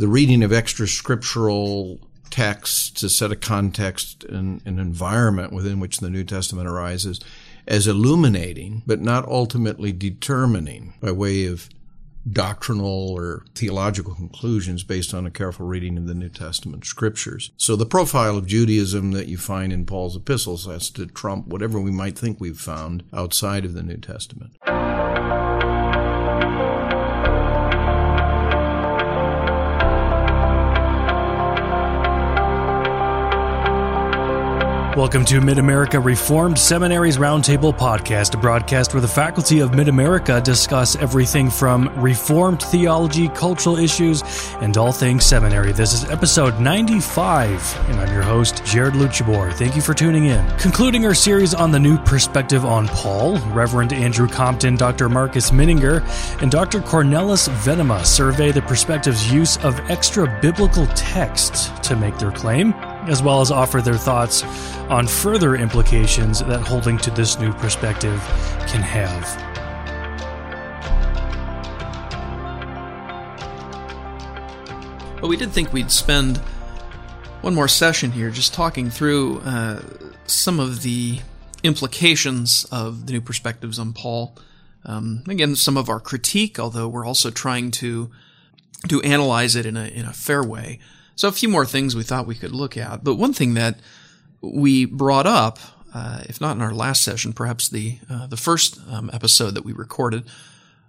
the reading of extra scriptural texts to set a context and an environment within which the New Testament arises as illuminating, but not ultimately determining by way of doctrinal or theological conclusions based on a careful reading of the New Testament scriptures. So the profile of Judaism that you find in Paul's epistles has to trump whatever we might think we've found outside of the New Testament. Welcome to Mid America Reformed Seminary's Roundtable Podcast, a broadcast where the faculty of Mid America discuss everything from Reformed theology, cultural issues, and all things seminary. This is episode 95, and I'm your host, Jared Luchabor. Thank you for tuning in. Concluding our series on the new perspective on Paul, Reverend Andrew Compton, Dr. Marcus Mininger, and Dr. Cornelis Venema survey the perspective's use of extra biblical texts to make their claim as well as offer their thoughts on further implications that holding to this new perspective can have. But we did think we'd spend one more session here just talking through uh, some of the implications of the new perspectives on Paul. Um, again, some of our critique, although we're also trying to to analyze it in a in a fair way. So a few more things we thought we could look at. But one thing that we brought up, uh, if not in our last session, perhaps the uh, the first um, episode that we recorded,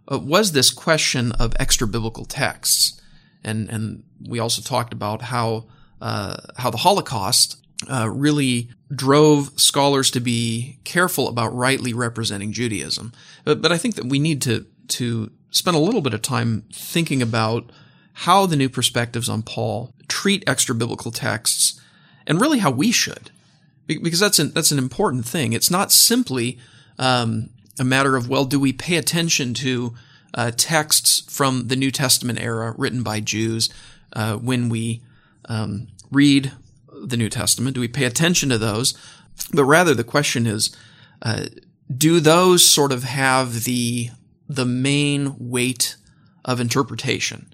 uh, was this question of extra biblical texts, and and we also talked about how uh, how the Holocaust uh, really drove scholars to be careful about rightly representing Judaism. But, but I think that we need to to spend a little bit of time thinking about how the new perspectives on Paul treat extra biblical texts and really how we should. Because that's an, that's an important thing. It's not simply um, a matter of, well, do we pay attention to uh, texts from the New Testament era written by Jews uh, when we um, read the New Testament? Do we pay attention to those? But rather, the question is, uh, do those sort of have the the main weight of interpretation?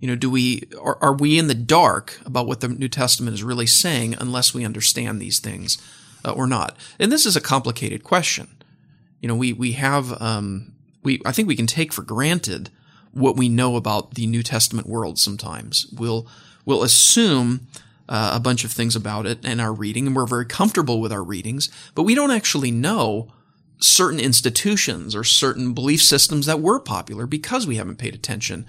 You know, do we are, are we in the dark about what the New Testament is really saying unless we understand these things uh, or not? And this is a complicated question. You know, we we have um, we I think we can take for granted what we know about the New Testament world. Sometimes we'll we'll assume uh, a bunch of things about it in our reading, and we're very comfortable with our readings, but we don't actually know certain institutions or certain belief systems that were popular because we haven't paid attention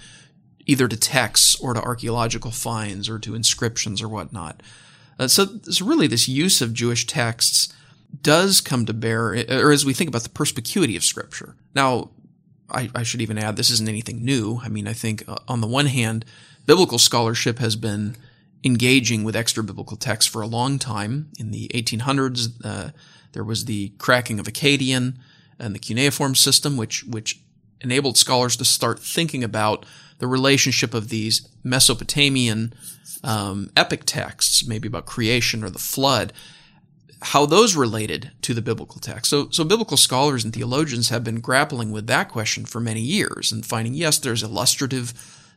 either to texts or to archaeological finds or to inscriptions or whatnot. Uh, so, so really this use of Jewish texts does come to bear, or as we think about the perspicuity of Scripture. Now, I, I should even add this isn't anything new. I mean, I think uh, on the one hand, biblical scholarship has been engaging with extra biblical texts for a long time. In the 1800s, uh, there was the cracking of Akkadian and the cuneiform system, which which enabled scholars to start thinking about the relationship of these Mesopotamian um, epic texts, maybe about creation or the flood, how those related to the biblical text. So, so biblical scholars and theologians have been grappling with that question for many years and finding, yes, there's illustrative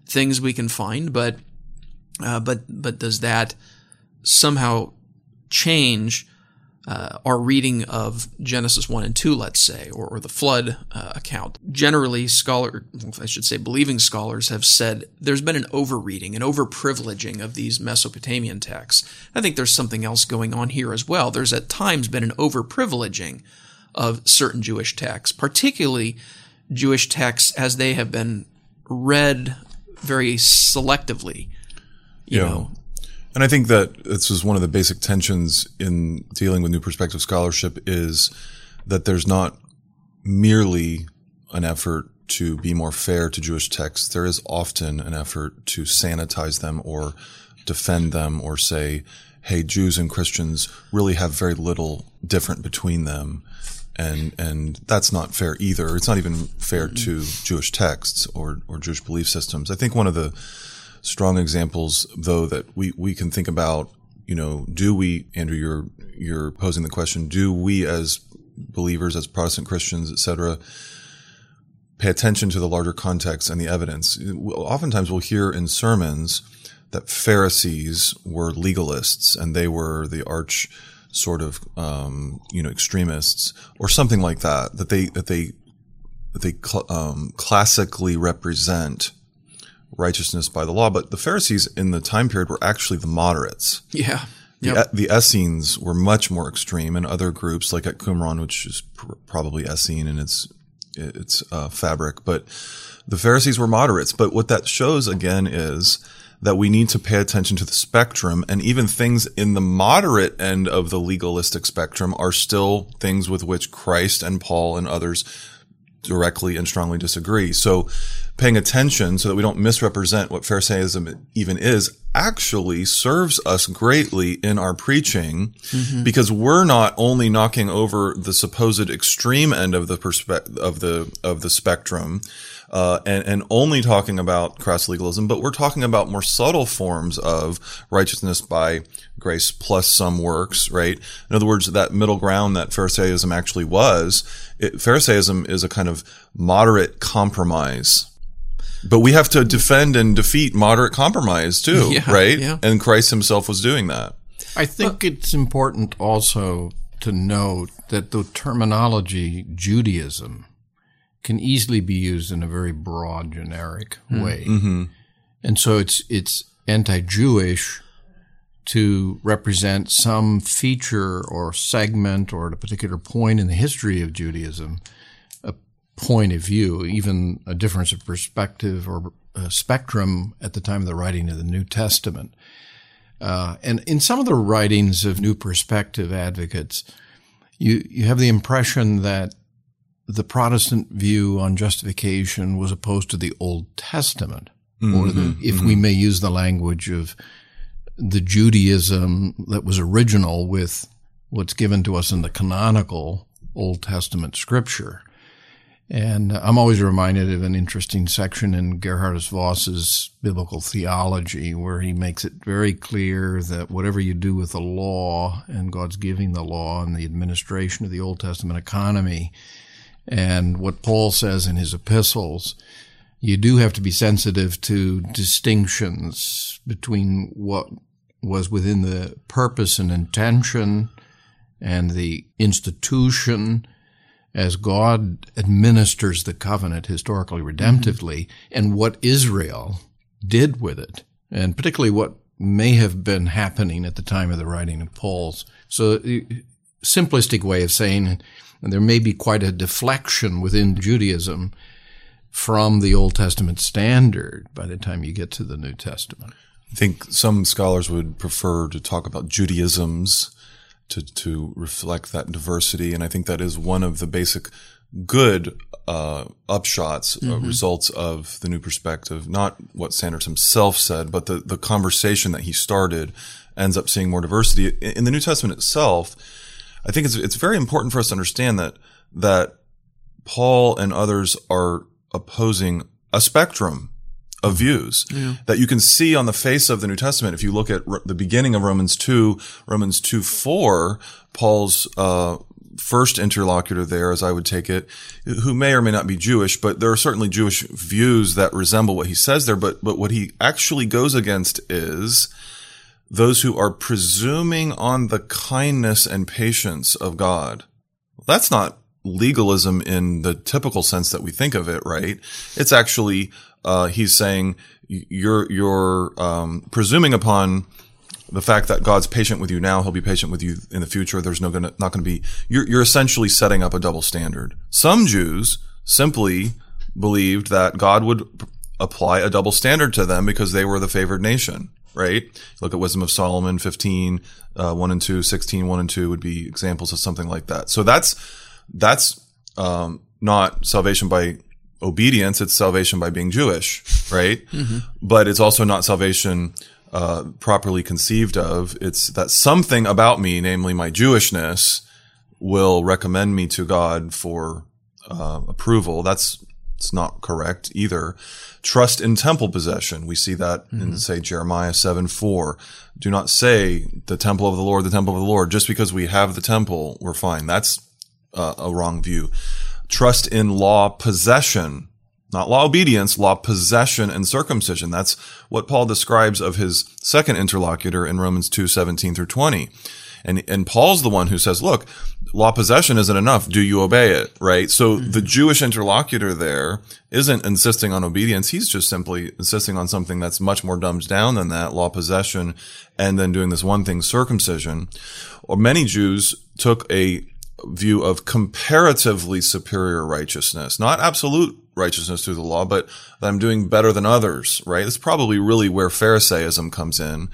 things we can find, but, uh, but, but does that somehow change uh, our reading of Genesis 1 and 2, let's say, or, or the flood uh, account. Generally, scholar, I should say, believing scholars have said there's been an overreading, an overprivileging of these Mesopotamian texts. I think there's something else going on here as well. There's at times been an overprivileging of certain Jewish texts, particularly Jewish texts as they have been read very selectively. You yeah. know, and I think that this is one of the basic tensions in dealing with new perspective scholarship is that there's not merely an effort to be more fair to Jewish texts. There is often an effort to sanitize them or defend them or say, hey, Jews and Christians really have very little different between them. And, and that's not fair either. It's not even fair to Jewish texts or, or Jewish belief systems. I think one of the, strong examples, though, that we, we can think about, you know, do we, Andrew, you're, you're posing the question, do we as believers, as Protestant Christians, et cetera, pay attention to the larger context and the evidence? Oftentimes we'll hear in sermons that Pharisees were legalists and they were the arch sort of um, you know extremists or something like that. That they that they that they cl- um, classically represent righteousness by the law, but the Pharisees in the time period were actually the moderates. Yeah. The, the Essenes were much more extreme, and other groups like at Qumran, which is pr- probably Essene in its its uh, fabric, but the Pharisees were moderates. But what that shows again is that we need to pay attention to the spectrum, and even things in the moderate end of the legalistic spectrum are still things with which Christ and Paul and others directly and strongly disagree. So paying attention so that we don't misrepresent what Pharisaism even is actually serves us greatly in our preaching mm-hmm. because we're not only knocking over the supposed extreme end of the perspective of the of the spectrum uh, and and only talking about crass legalism, but we're talking about more subtle forms of righteousness by grace plus some works, right? In other words, that middle ground that Pharisaism actually was, it, Pharisaism is a kind of moderate compromise. But we have to defend and defeat moderate compromise too, Yeah, right? yeah. And Christ himself was doing that. I think it's important also to note that the terminology Judaism can easily be used in a very broad, generic hmm. way. Mm-hmm. And so it's, it's anti-Jewish to represent some feature or segment or at a particular point in the history of Judaism, a point of view, even a difference of perspective or a spectrum at the time of the writing of the New Testament. Uh, and in some of the writings of New Perspective advocates, you, you have the impression that the Protestant view on justification was opposed to the Old Testament, or the, mm-hmm. if mm-hmm. we may use the language of the Judaism that was original with what's given to us in the canonical Old Testament scripture. And I'm always reminded of an interesting section in Geerhardus Vos's biblical theology where he makes it very clear that whatever you do with the law and God's giving the law and the administration of the Old Testament economy and what Paul says in his epistles, you do have to be sensitive to distinctions between what was within the purpose and intention and the institution as God administers the covenant historically redemptively mm-hmm. and what Israel did with it, and particularly what may have been happening at the time of the writing of Paul's. So, the simplistic way of saying there may be quite a deflection within Judaism from the Old Testament standard by the time you get to the New Testament. I think some scholars would prefer to talk about Judaisms to, to reflect that diversity. And I think that is one of the basic good uh, upshots, uh, results of the new perspective. Not what Sanders himself said, but the, the conversation that he started ends up seeing more diversity. In the New Testament itself, I think it's, it's very important for us to understand that, that Paul and others are opposing a spectrum of views that you can see on the face of the New Testament. If you look at r- the beginning of Romans 2, Romans 2 4, Paul's, uh, first interlocutor there, as I would take it, who may or may not be Jewish, but there are certainly Jewish views that resemble what he says there. But, but what he actually goes against is those who are presuming on the kindness and patience of God. That's not legalism in the typical sense that we think of it, right? It's actually, uh, he's saying you're, you're, um, presuming upon the fact that God's patient with you now, he'll be patient with you in the future. There's no gonna, not gonna be, you're, you're essentially setting up a double standard. Some Jews simply believed that God would apply a double standard to them because they were the favored nation, right? Look at Wisdom of Solomon 15, uh, 1 and 2, 16, 1 and 2 would be examples of something like that. So that's, that's, um, not salvation by obedience. It's salvation by being Jewish, right? But it's also not salvation, uh, properly conceived of. It's that something about me, namely my Jewishness, will recommend me to God for uh, approval. That's it's not correct either. Trust in temple possession. We see that in say Jeremiah seven four. Do not say the temple of the Lord, the temple of the Lord. Just because we have the temple, we're fine. That's uh, a wrong view. Trust in law possession. not law obedience, law possession and circumcision. That's what Paul describes of his second interlocutor in Romans 2, 17 through 20. And, and Paul's the one who says, look, law possession isn't enough. Do you obey it? Right. So mm-hmm. the Jewish interlocutor there isn't insisting on obedience. He's just simply insisting on something that's much more dumbed down than that, law possession, and then doing this one thing, circumcision. Or many Jews took a view of comparatively superior righteousness, not absolute righteousness through the law, but that I'm doing better than others, right? It's probably really where Pharisaism comes in.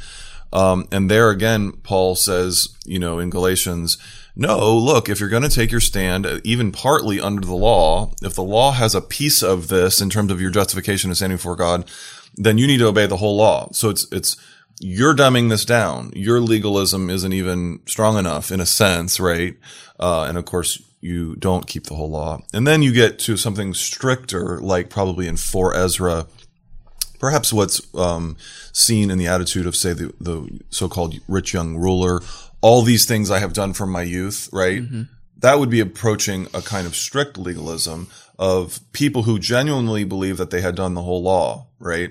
Um, and there again, Paul says, you know, in Galatians, no, look, if you're going to take your stand, even partly under the law, if the law has a piece of this in terms of your justification and standing before God, then you need to obey the whole law. So it's, it's, you're dumbing this down. Your legalism isn't even strong enough in a sense, right? Uh, and of course, you don't keep the whole law. And then you get to something stricter, like probably in 4 Ezra, perhaps what's um, seen in the attitude of, say, the, the so-called rich young ruler. All these things I have done from my youth, right? Mm-hmm. That would be approaching a kind of strict legalism of people who genuinely believe that they had done the whole law, right?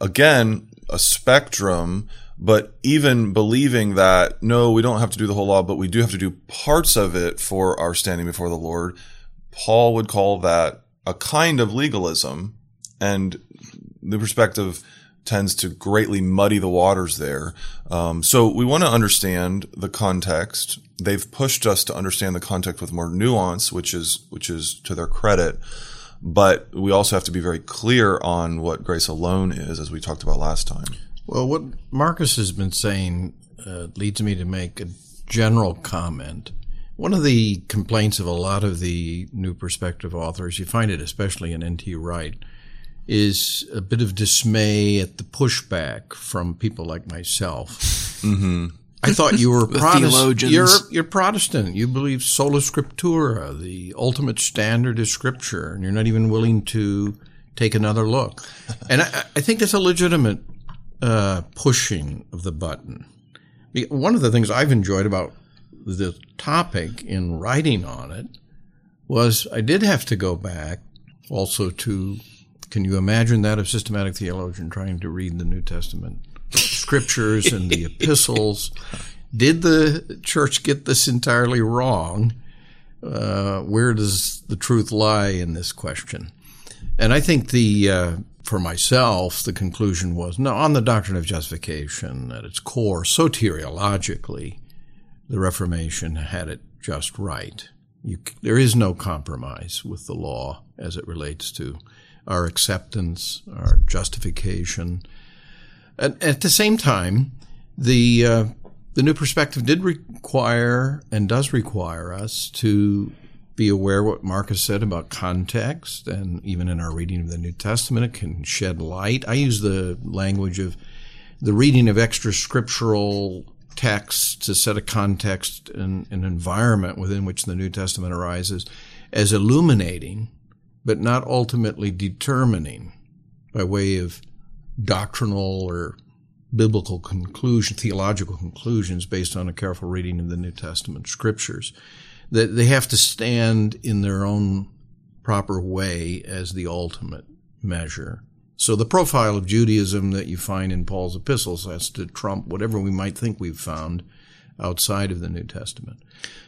Again, a spectrum, but even believing that no, we don't have to do the whole law, but we do have to do parts of it for our standing before the Lord. Paul would call that a kind of legalism, and the perspective tends to greatly muddy the waters there. Um, so we want to understand the context. They've pushed us to understand the context with more nuance, which is which is to their credit. But we also have to be very clear on what grace alone is, as we talked about last time. Well, what Marcus has been saying uh, leads me to make a general comment. One of the complaints of a lot of the New Perspective authors, you find it especially in N.T. Wright, is a bit of dismay at the pushback from people like myself. Mm-hmm. I thought you were Protestant. You're, you're Protestant. You believe sola scriptura, the ultimate standard is Scripture, and you're not even willing to take another look. And I, I think that's a legitimate uh, pushing of the button. One of the things I've enjoyed about the topic in writing on it was I did have to go back also to. Can you imagine that of systematic theologian trying to read the New Testament scriptures and the epistles. Did the church get this entirely wrong? Uh, where does the truth lie in this question? And I think the, uh, for myself, the conclusion was no, on the doctrine of justification at its core, soteriologically, the Reformation had it just right. You, there is no compromise with the law as it relates to our acceptance, our justification, at, at the same time, the uh, the new perspective did require and does require us to be aware what Marcus said about context, and even in our reading of the New Testament, it can shed light. I use the language of the reading of extra scriptural texts to set a context and an environment within which the New Testament arises as illuminating, but not ultimately determining by way of doctrinal or biblical conclusion, theological conclusions based on a careful reading of the New Testament scriptures. That they have to stand in their own proper way as the ultimate measure. So the profile of Judaism that you find in Paul's epistles has to trump whatever we might think we've found outside of the New Testament.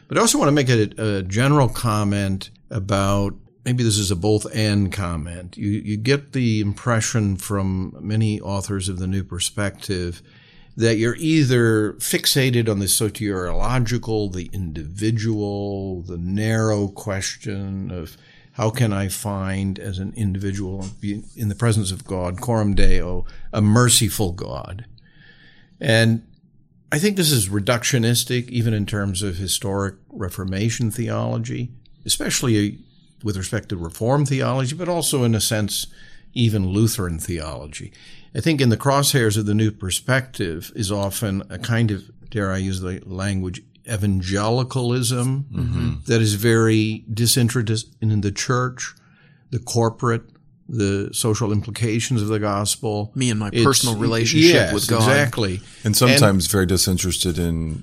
But I also want to make a, a general comment about maybe this is a both and comment. You, you get the impression from many authors of the New Perspective that you're either fixated on the soteriological, the individual, the narrow question of how can I find as an individual in the presence of God, coram deo, a merciful God. And I think this is reductionistic, even in terms of historic Reformation theology, especially with respect to Reformed theology, but also in a sense, even Lutheran theology. I think in the crosshairs of the new perspective is often a kind of, dare I use the language, evangelicalism mm-hmm. that is very disinterested in the church, the corporate, the social implications of the gospel. Me and my it's, personal relationship yes, with God. Exactly. And sometimes and, very disinterested in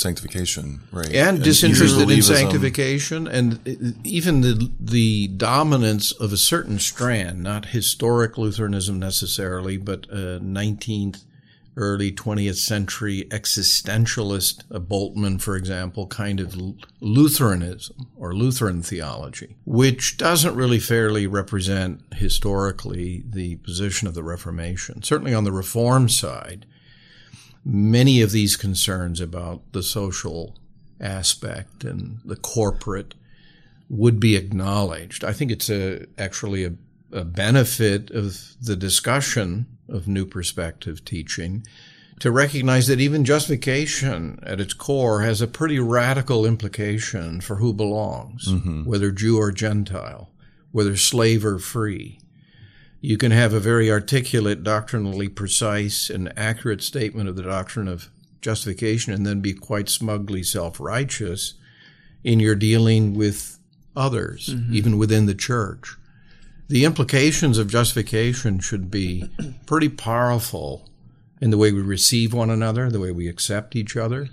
sanctification, right? and disinterested in sanctification, and even the the dominance of a certain strand, not historic Lutheranism necessarily, but nineteenth, early twentieth century existentialist, uh, Bultmann, for example, kind of Lutheranism or Lutheran theology, which doesn't really fairly represent historically the position of the Reformation. Certainly on the Reform side many of these concerns about the social aspect and the corporate would be acknowledged. I think it's a, actually a, a benefit of the discussion of new perspective teaching to recognize that even justification at its core has a pretty radical implication for who belongs, mm-hmm. whether Jew or Gentile, whether slave or free. You can have a very articulate, doctrinally precise, and accurate statement of the doctrine of justification and then be quite smugly self righteous in your dealing with others, mm-hmm. even within the church. The implications of justification should be pretty powerful in the way we receive one another, the way we accept each other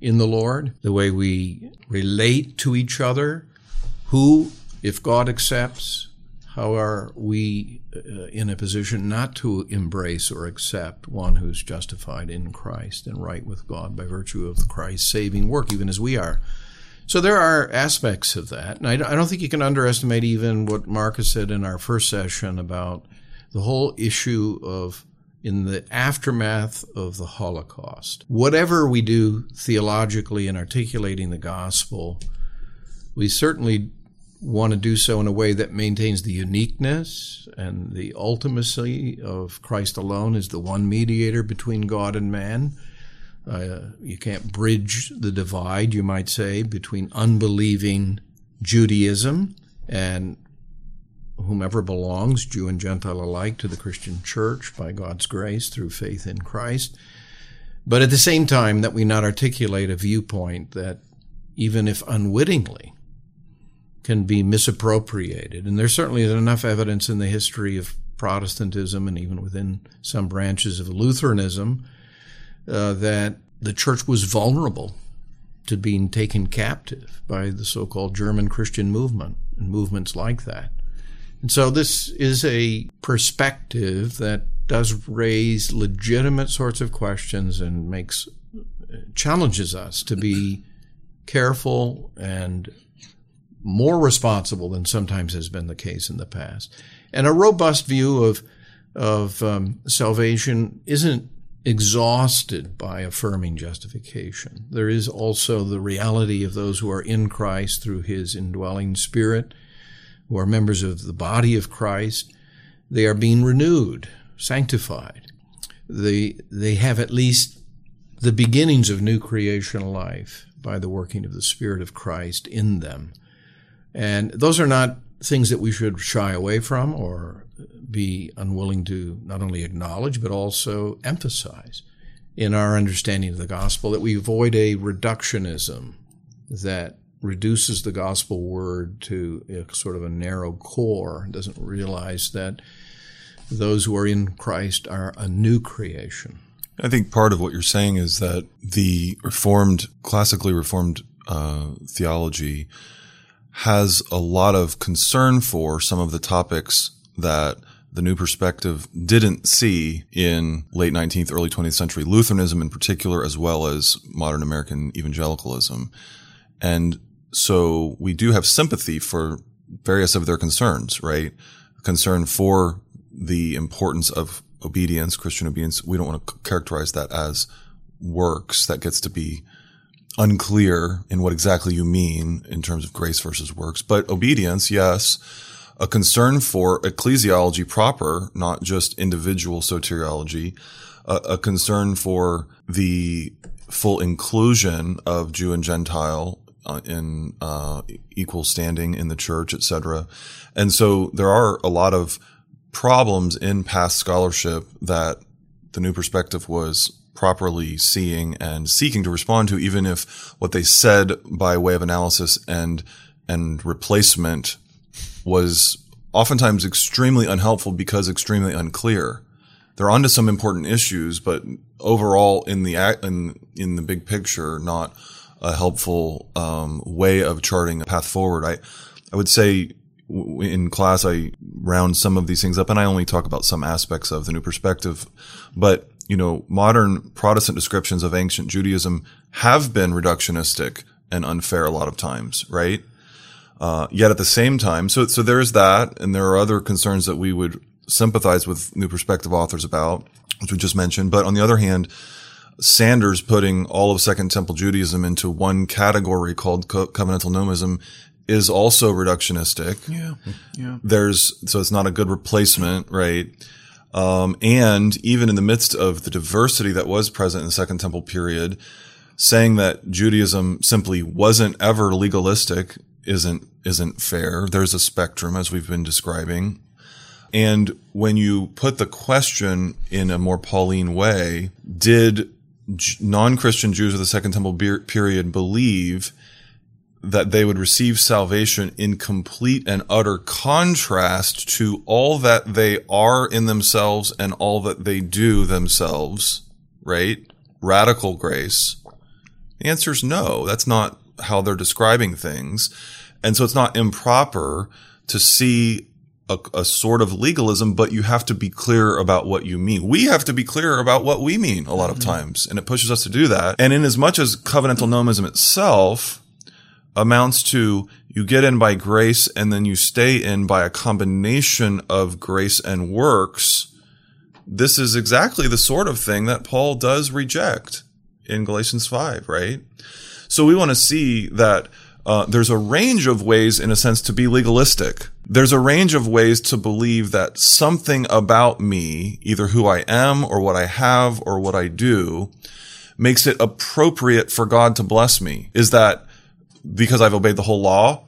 in the Lord, the way we relate to each other, who, if God accepts, how are we uh, in a position not to embrace or accept one who's justified in Christ and right with God by virtue of Christ's saving work, even as we are? So there are aspects of that. And I I don't think you can underestimate even what Marcus said in our first session about the whole issue of in the aftermath of the Holocaust. Whatever we do theologically in articulating the gospel, we certainly want to do so in a way that maintains the uniqueness and the ultimacy of Christ alone as the one mediator between God and man. Uh, you can't bridge the divide, you might say, between unbelieving Judaism and whomever belongs, Jew and Gentile alike, to the Christian church by God's grace through faith in Christ. But at the same time, that we not articulate a viewpoint that, even if unwittingly, can be misappropriated. And there certainly is enough evidence in the history of Protestantism and even within some branches of Lutheranism uh, that the church was vulnerable to being taken captive by the so called German Christian movement and movements like that. And so this is a perspective that does raise legitimate sorts of questions and makes challenges us to be careful and more responsible than sometimes has been the case in the past. And a robust view of of um, salvation isn't exhausted by affirming justification. There is also the reality of those who are in Christ through His indwelling Spirit, who are members of the body of Christ. They are being renewed, sanctified. They they have at least the beginnings of new creation life by the working of the Spirit of Christ in them. And those are not things that we should shy away from or be unwilling to not only acknowledge, but also emphasize in our understanding of the gospel, that we avoid a reductionism that reduces the gospel word to a sort of a narrow core, doesn't realize that those who are in Christ are a new creation. I think part of what you're saying is that the reformed, classically reformed uh, theology has a lot of concern for some of the topics that the new perspective didn't see in late 19th, early 20th century Lutheranism in particular, as well as modern American evangelicalism. And so we do have sympathy for various of their concerns, right? Concern for the importance of obedience, Christian obedience. We don't want to characterize that as works. That gets to be unclear in what exactly you mean in terms of grace versus works. But obedience, yes. A concern for ecclesiology proper, not just individual soteriology. A, a concern for the full inclusion of Jew and Gentile uh, in uh, equal standing in the church, etc. And so there are a lot of problems in past scholarship that the new perspective was properly seeing and seeking to respond to, even if what they said by way of analysis and and replacement was oftentimes extremely unhelpful because extremely unclear. they're onto some important issues, but overall in the in, in the big picture, not a helpful, um, way of charting a path forward. I, I would say in class, I round some of these things up and I only talk about some aspects of the new perspective, but you know, modern Protestant descriptions of ancient Judaism have been reductionistic and unfair a lot of times, right? Uh, yet at the same time, so so there's that, and there are other concerns that we would sympathize with New Perspective authors about, which we just mentioned. But on the other hand, Sanders putting all of Second Temple Judaism into one category called co- covenantal nomism is also reductionistic. Yeah, yeah. There's so it's not a good replacement, right? Um, and even in the midst of the diversity that was present in the Second Temple period, saying that Judaism simply wasn't ever legalistic isn't isn't fair. There's a spectrum as we've been describing. And when you put the question in a more Pauline way, did non-Christian Jews of the Second Temple period believe that they would receive salvation in complete and utter contrast to all that they are in themselves and all that they do themselves, right? Radical grace. The answer is no. That's not how they're describing things. And so it's not improper to see a, a, sort of legalism, but you have to be clear about what you mean. We have to be clear about what we mean a lot of mm-hmm. times, and it pushes us to do that. And in as much as covenantal nomism itself amounts to you get in by grace and then you stay in by a combination of grace and works, this is exactly the sort of thing that Paul does reject in Galatians 5, right? So we want to see that uh, there's a range of ways, in a sense, to be legalistic. There's a range of ways to believe that something about me, either who I am or what I have or what I do, makes it appropriate for God to bless me. Is that because I've obeyed the whole law?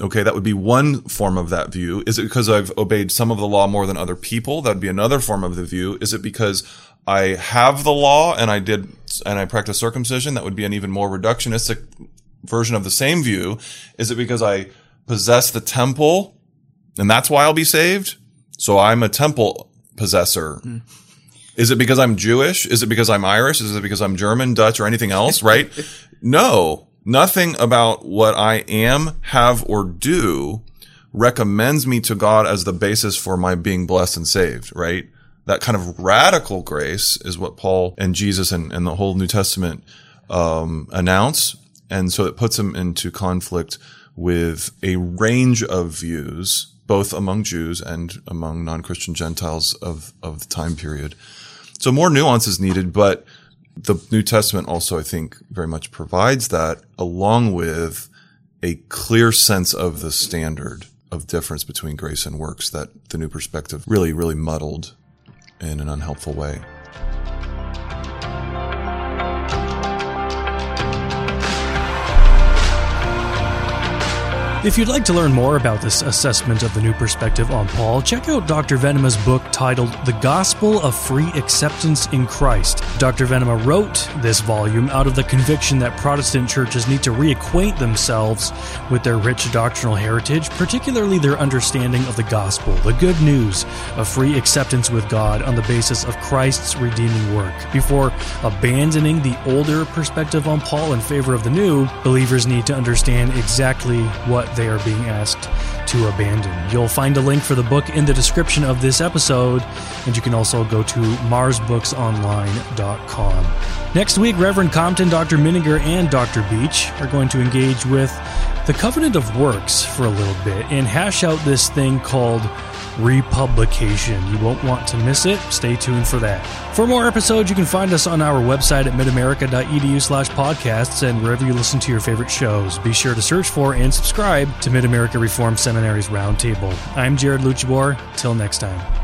Okay, that would be one form of that view. Is it because I've obeyed some of the law more than other people? That would be another form of the view. Is it because I have the law and I did and I practice circumcision? That would be an even more reductionistic version of the same view. Is it because I possess the temple and that's why I'll be saved? So I'm a temple possessor. Mm. Is it because I'm Jewish? Is it because I'm Irish? Is it because I'm German, Dutch, or anything else? Right? no, nothing about what I am, have, or do recommends me to God as the basis for my being blessed and saved, right? That kind of radical grace is what Paul and Jesus and, and the whole New Testament um, announce. And so it puts them into conflict with a range of views both among Jews and among non-Christian Gentiles of, of the time period. So more nuance is needed, but the New Testament also, I think, very much provides that along with a clear sense of the standard of difference between grace and works that the new perspective really, really muddled in an unhelpful way. If you'd like to learn more about this assessment of the new perspective on Paul, check out Dr. Venema's book titled The Gospel of Free Acceptance in Christ. Dr. Venema wrote this volume out of the conviction that Protestant churches need to reacquaint themselves with their rich doctrinal heritage, particularly their understanding of the gospel, the good news of free acceptance with God on the basis of Christ's redeeming work. Before abandoning the older perspective on Paul in favor of the new, believers need to understand exactly what they are being asked to abandon. You'll find a link for the book in the description of this episode, and you can also go to marsbooksonline.com. Next week, Reverend Compton, Dr. Mininger, and Dr. Beach are going to engage with the covenant of works for a little bit and hash out this thing called republication. You won't want to miss it. Stay tuned for that. For more episodes, you can find us on our website at midamerica.edu slash podcasts and wherever you listen to your favorite shows. Be sure to search for and subscribe to Mid America Reformed Seminary's Roundtable. I'm Jared Luchabor. Till next time.